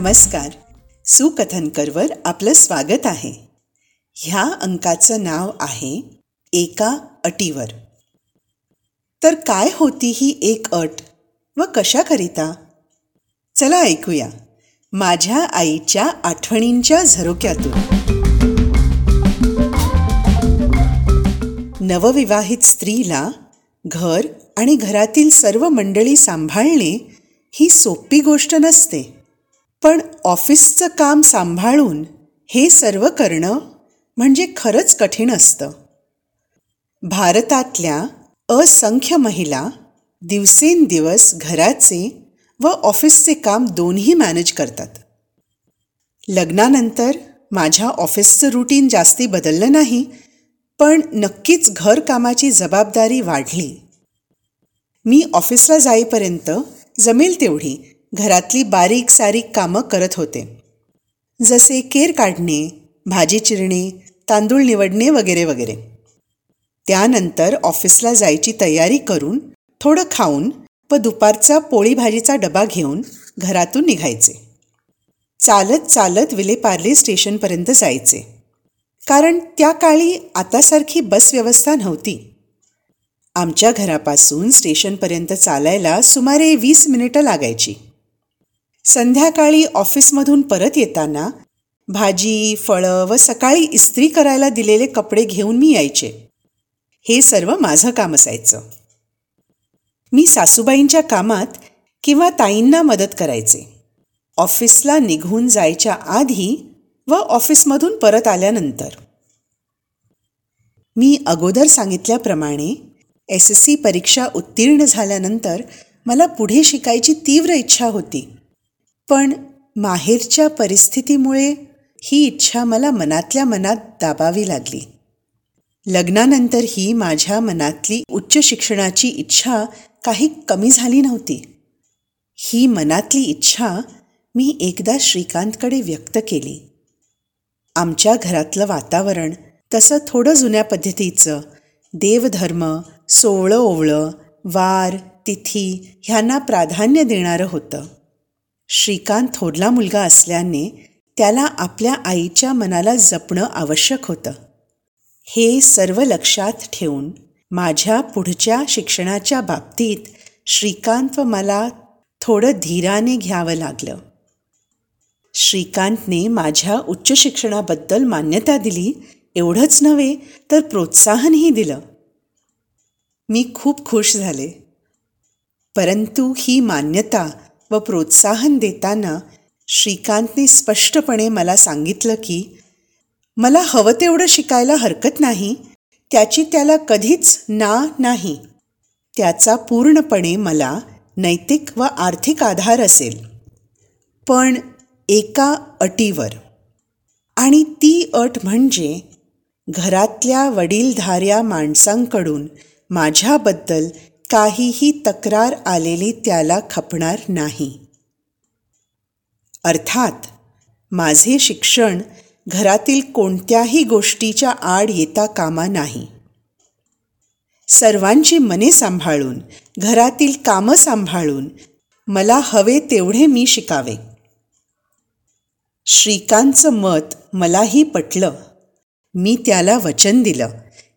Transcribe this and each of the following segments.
नमस्कार. सुकथनकरवर आपलं स्वागत आहे. ह्या अंकाचं नाव आहे एका अटीवर. तर काय होती ही एक अट व कशाकरिता? चला ऐकूया. माझ्या आईच्या आठवणींच्या झरोक्यातून. नवविवाहित स्त्रीला घर आणि घरातील सर्व मंडळी सांभाळणे ही सोपी गोष्ट नसते. पण ऑफिसचं काम सांभाळून हे सर्व करणं म्हणजे खरंच कठीण असतं. भारतातल्या असंख्य महिला दिवसेंदिवस घराचे व ऑफिसचे काम दोन्ही मॅनेज करतात. लग्नानंतर माझ्या ऑफिसचं रुटीन जास्ती बदललं नाही पण नक्कीच घरकामाची जबाबदारी वाढली. मी ऑफिसला जाईपर्यंत जमेल तेवढी घरातली बारीक सारीक कामं करत होते. जसे केर काढणे भाजी चिरणे तांदूळ निवडणे वगैरे वगैरे. त्यानंतर ऑफिसला जायची तयारी करून थोडं खाऊन व दुपारचा पोळी भाजीचा डबा घेऊन घरातून निघायचे. चालत चालत विलेपार्ले स्टेशनपर्यंत जायचे. कारण त्या काळी आतासारखी बस व्यवस्था नव्हती. आमच्या घरापासून स्टेशनपर्यंत चालायला सुमारे वीस मिनिटं लागायची. संध्याकाळी ऑफिसमधून परत येताना भाजी फळं व सकाळी इस्त्री करायला दिलेले कपडे घेऊन मी यायचे. हे सर्व माझं काम असायचं. मी सासूबाईंच्या कामात किंवा ताईंना मदत करायचे. ऑफिसला निघून जायच्या आधी व ऑफिसमधून परत आल्यानंतर. मी अगोदर सांगितल्याप्रमाणे एस एस सी परीक्षा उत्तीर्ण झाल्यानंतर मला पुढे शिकायची तीव्र इच्छा होती. पण माहेरच्या परिस्थितीमुळे ही इच्छा मला मनातल्या मनात दाबावी लागली. लग्नानंतरही माझ्या मनातली उच्च शिक्षणाची इच्छा काही कमी झाली नव्हती. ही मनातली इच्छा मी एकदा श्रीकांतकडे व्यक्त केली. आमच्या घरातलं वातावरण तसं थोडं जुन्या पद्धतीचं देवधर्म सोवळं ओवळं वार तिथी ह्यांना प्राधान्य देणारं होतं. श्रीकांत थोरला मुलगा असल्याने त्याला आपल्या आईच्या मनाला जपणं आवश्यक होतं. हे सर्व लक्षात ठेवून माझ्या पुढच्या शिक्षणाच्या बाबतीत श्रीकांत व मला थोडं धीराने घ्यावं लागलं. श्रीकांतने माझ्या उच्च शिक्षणाबद्दल मान्यता दिली एवढंच नव्हे तर प्रोत्साहनही दिलं. मी खूप खुश झाले. परंतु ही मान्यता व प्रोत्साहन देताना श्रीकांतने स्पष्टपणे मला सांगितलं की मला हवं तेवढं शिकायला हरकत नाही त्याची त्याला कधीच ना नाही. त्याचा पूर्णपणे मला नैतिक व आर्थिक आधार असेल. पण एका अटीवर. आणि ती अट म्हणजे घरातल्या वडीलधाऱ्या माणसांकडून माझ्याबद्दल काहीही तक्रार आलेली त्याला खपणार नाही. अर्थात माझे शिक्षण घरातील कोणत्याही गोष्टीच्या आड येता कामा नाही. सर्वांची मने सांभाळून घरातील कामं सांभाळून मला हवे तेवढे मी शिकावे. श्रीकांतचं मत मलाही पटलं. मी त्याला वचन दिलं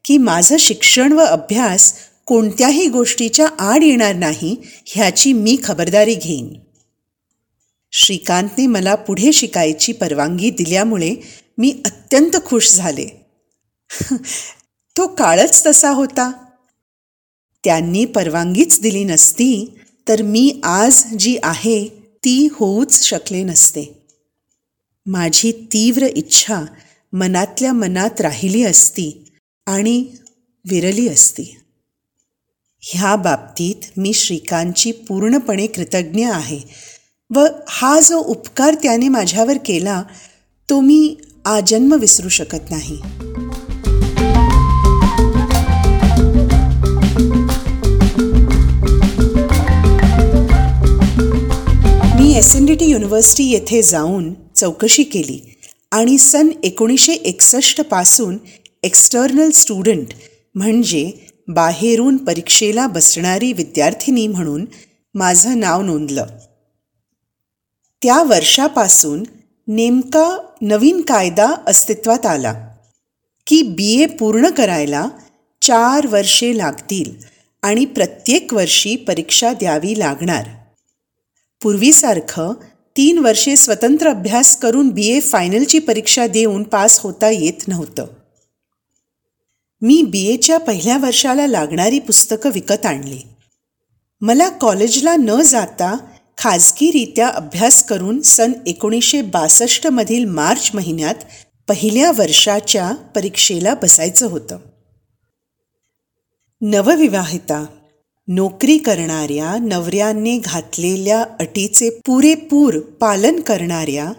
की माझं शिक्षण व अभ्यास कोणत्याही गोष्टीच्या आड येणार नाही ह्याची मी खबरदारी घेईन. श्रीकांतने मला पुढे शिकायची परवानगी दिल्यामुळे मी अत्यंत खुश झाले. तो काळच तसा होता. त्यांनी परवानगीच दिली नसती तर मी आज जी आहे ती होऊच शकले नसते. माझी तीव्र इच्छा मनातल्या मनात राहिली असती आणि विरली असती. ह्या बाबतीत मी श्रीकांतची पूर्णपणे कृतज्ञ आहे व हा जो उपकार त्याने माझ्यावर केला तो मी आजन्म विसरू शकत नाही. मी S N D T university येथे जाऊन चौकशी केली आणि सन एकोणीसशे एकसष्टपासून एक्स्टर्नल स्टुडंट म्हणजे बाहेरून परीक्षेला बसणारी विद्यार्थिनी म्हणून माझं नाव नोंदलं. त्या वर्षापासून नेमका नवीन कायदा अस्तित्वात आला की बी ए पूर्ण करायला चार वर्षे लागतील आणि प्रत्येक वर्षी परीक्षा द्यावी लागणार. पूर्वीसारखं तीन वर्षे स्वतंत्र अभ्यास करून बी ए फायनलची परीक्षा देऊन पास होता येत नव्हतं. मी बी एच्या पहिल्या वर्षाला लागणारी पुस्तकं विकत आणली. मला कॉलेजला न जाता खाजगीरित्या अभ्यास करून सन एकोणीसशे बासष्टमधील मार्च महिन्यात पहिल्या वर्षाच्या परीक्षेला बसायचं होतं. नवविवाहिता. नोकरी करणाऱ्या नवऱ्याने घातलेल्या अटीचे पुरेपूर पालन करणाऱ्या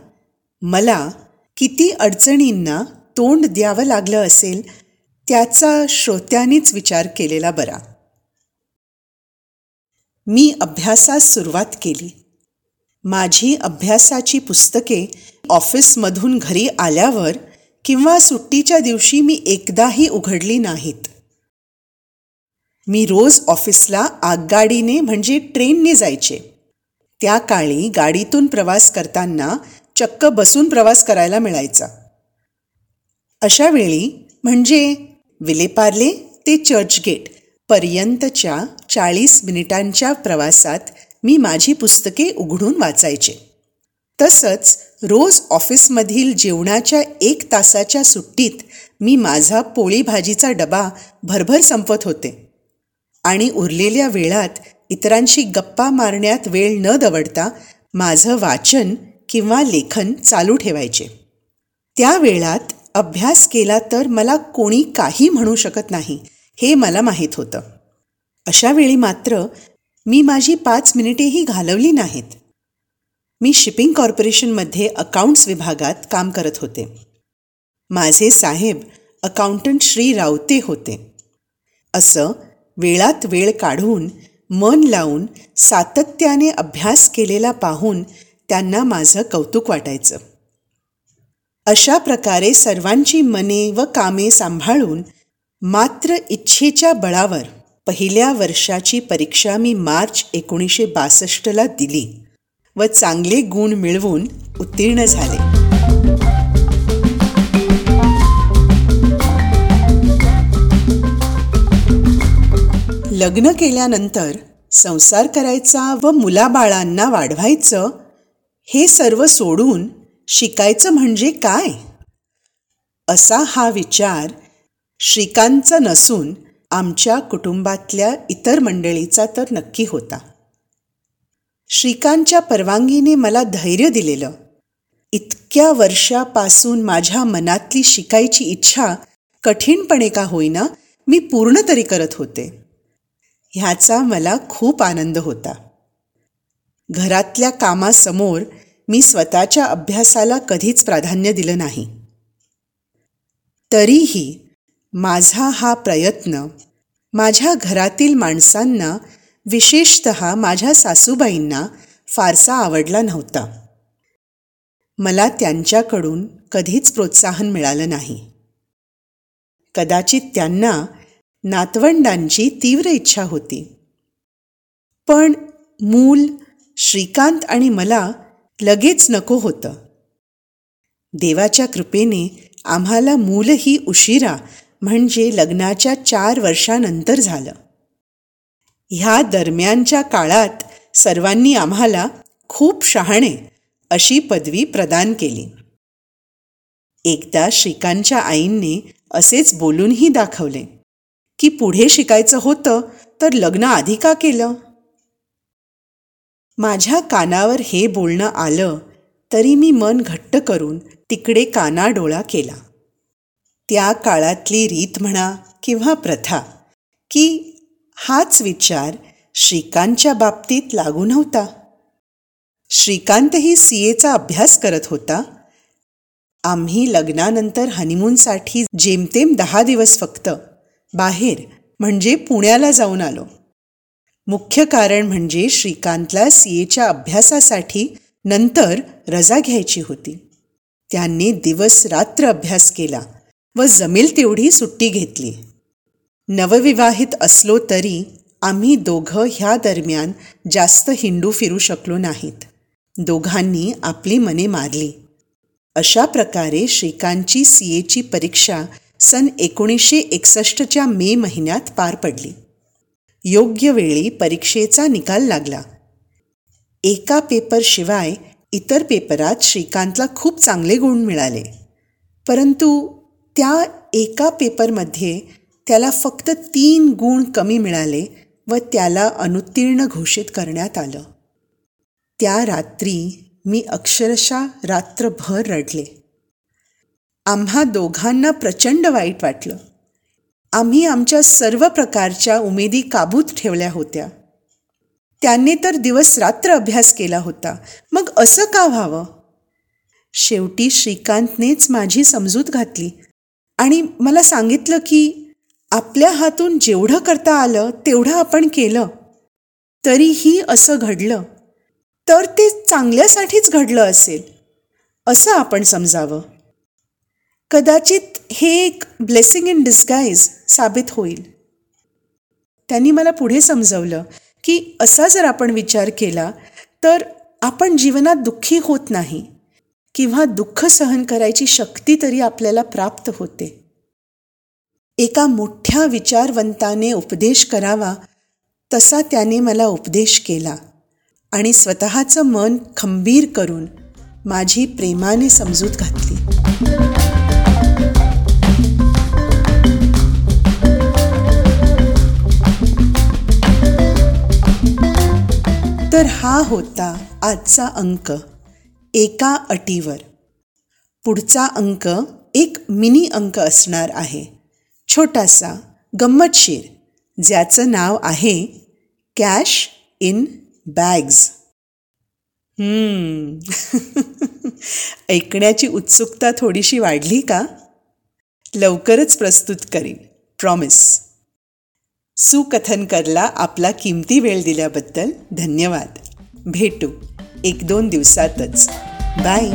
मला किती अडचणींना तोंड द्यावं लागलं असेल त्याचा श्रोत्यानेच विचार केलेला बरा. मी अभ्यासास सुरुवात केली. माझी अभ्यासाची पुस्तके ऑफिसमधून घरी आल्यावर किंवा सुट्टीच्या दिवशी मी एकदाही उघडली नाहीत. मी रोज ऑफिसला आगगाडीने म्हणजे ट्रेनने जायचे. त्या काळी गाडीतून प्रवास करताना चक्क बसून प्रवास करायला मिळायचा. अशावेळी म्हणजे विलेपार्ले ते चर्चगेट पर्यंतच्या चाळीस मिनिटांच्या प्रवासात मी माझी पुस्तके उघडून वाचायचे. तसंच रोज ऑफिसमधील जेवणाच्या एक तासाच्या सुट्टीत मी माझा पोळी भाजीचा डबा भरभर संपत होते. आणि उरलेल्या वेळात इतरांशी गप्पा मारण्यात वेळ न दवडता माझं वाचन किंवा लेखन चालू ठेवायचे. त्या वेळात अभ्यास केला तर मला कोणी काही म्हणू शकत नाही हे मला माहीत होतं. अशावेळी मात्र मी माझी पाच मिनिटेही घालवली नाहीत. मी शिपिंग कॉर्पोरेशनमध्ये अकाउंट्स विभागात काम करत होते. माझे साहेब अकाउंटंट श्री रावते होते. असं वेळात वेळ काढून मन लावून सातत्याने अभ्यास केलेला पाहून त्यांना माझं कौतुक वाटायचं. अशा प्रकारे सर्वांची मने व कामे सांभाळून मात्र इच्छेच्या बळावर पहिल्या वर्षाची परीक्षा मी मार्च एकोणीसशे बासष्टला दिली व चांगले गुण मिळवून उत्तीर्ण झाले. लग्न केल्यानंतर संसार करायचा व मुलाबाळांना वाढवायचं हे सर्व सोडून शिकायचं म्हणजे काय? असा हा विचार श्रीकांतचा नसून आमच्या कुटुंबातल्या इतर मंडळीचा तर नक्की होता. श्रीकांतच्या परवानगीने मला धैर्य दिलेलं. इतक्या वर्षापासून माझ्या मनातली शिकायची इच्छा कठीणपणे का होईना मी पूर्ण तरी करत होते. ह्याचा मला खूप आनंद होता. घरातल्या कामासमोर मी स्वतःच्या अभ्यासाला कधीच प्राधान्य दिलं नाही. तरीही माझा हा प्रयत्न माझ्या घरातील माणसांना विशेषत माझ्या सासूबाईंना फारसा आवडला नव्हता. मला त्यांच्याकडून कधीच प्रोत्साहन मिळालं नाही. कदाचित त्यांना नातवंडांची तीव्र इच्छा होती. पण मूल श्रीकांत आणि मला लगेच नको होतं. देवाच्या कृपेने आम्हाला मूलही उशिरा म्हणजे लग्नाच्या चार वर्षानंतर झालं. ह्या दरम्यानच्या काळात सर्वांनी आम्हाला खूप शहाणे अशी पदवी प्रदान केली. एकदा श्रीकांतच्या आईंनी असेच बोलूनही दाखवले की पुढे शिकायचं होतं तर लग्न आधी का केलं? माझ्या कानावर हे बोलणं आलं तरी मी मन घट्ट करून तिकडे कानाडोळा केला. त्या काळातली रीत म्हणा किंवा प्रथा की हाच विचार श्रीकांतच्या बाबतीत लागू नव्हता. श्रीकांतही सी एचा अभ्यास करत होता. आम्ही लग्नानंतर हनीमूनसाठी जेमतेम दहा दिवस फक्त बाहेर म्हणजे पुण्याला जाऊन आलो. मुख्य कारण म्हणजे श्रीकांतला सी एच्या अभ्यासासाठी नंतर रजा घ्यायची होती. त्यांनी दिवस रात्र अभ्यास केला व जमेल तेवढी सुट्टी घेतली. नवविवाहित असलो तरी आम्ही दोघं ह्या दरम्यान जास्त हिंडू फिरू शकलो नाहीत. दोघांनी आपली मने मारली. अशा प्रकारे श्रीकांतची सी एची परीक्षा सन एकोणीसशे एकसष्टच्या मे महिन्यात पार पडली. योग्य वेळी परीक्षेचा निकाल लागला. एका पेपरशिवाय इतर पेपरात श्रीकांतला खूप चांगले गुण मिळाले. परंतु त्या एका पेपरमध्ये त्याला फक्त तीन गुण कमी मिळाले व त्याला अनुत्तीर्ण घोषित करण्यात आलं. त्या रात्री मी अक्षरशः रात्रभर रडले. आम्हा दोघांना प्रचंड वाईट वाटलं. आम्ही आमच्या सर्व प्रकारच्या उमेदी काबूत ठेवल्या होत्या. त्यांनी तर दिवस रात्र अभ्यास केला होता. मग असं का व्हावं? शेवटी श्रीकांतनेच माझी समजूत घातली आणि मला सांगितलं की आपल्या हातून जेवढं करता आलं तेवढं आपण केलं. तरीही असं घडलं. तर ते चांगल्यासाठीच घडलं असेल. असं आपण समजावं. कदाचित हे एक ब्लेसिंग इन डिस्गाईज साबित होईल. त्यांनी मला पुढे समजवलं की असा जर आपण विचार केला तर आपण जीवनात दुःखी होत नाही किंवा दुःख सहन करायची शक्ती तरी आपल्याला प्राप्त होते. एका मोठ्या विचारवंताने उपदेश करावा तसा त्याने मला उपदेश केला आणि स्वतःचं मन खंबीर करून माझी प्रेमाने समजूत घातली. तर हा होता आजचा अंक. एका अटीवर. पुढचा अंक एक मिनी अंक असणार आहे. छोटासा गंमतशीर ज्याचं नाव आहे कॅश इन बॅग्स. ऐकण्याची उत्सुकता थोडीशी वाढली का? लवकरच प्रस्तुत करीन प्रॉमिस सुकथनकरला आपला किमती वेळ दिल्याबद्दल धन्यवाद. भेटू एक दोन दिवसातच. बाय.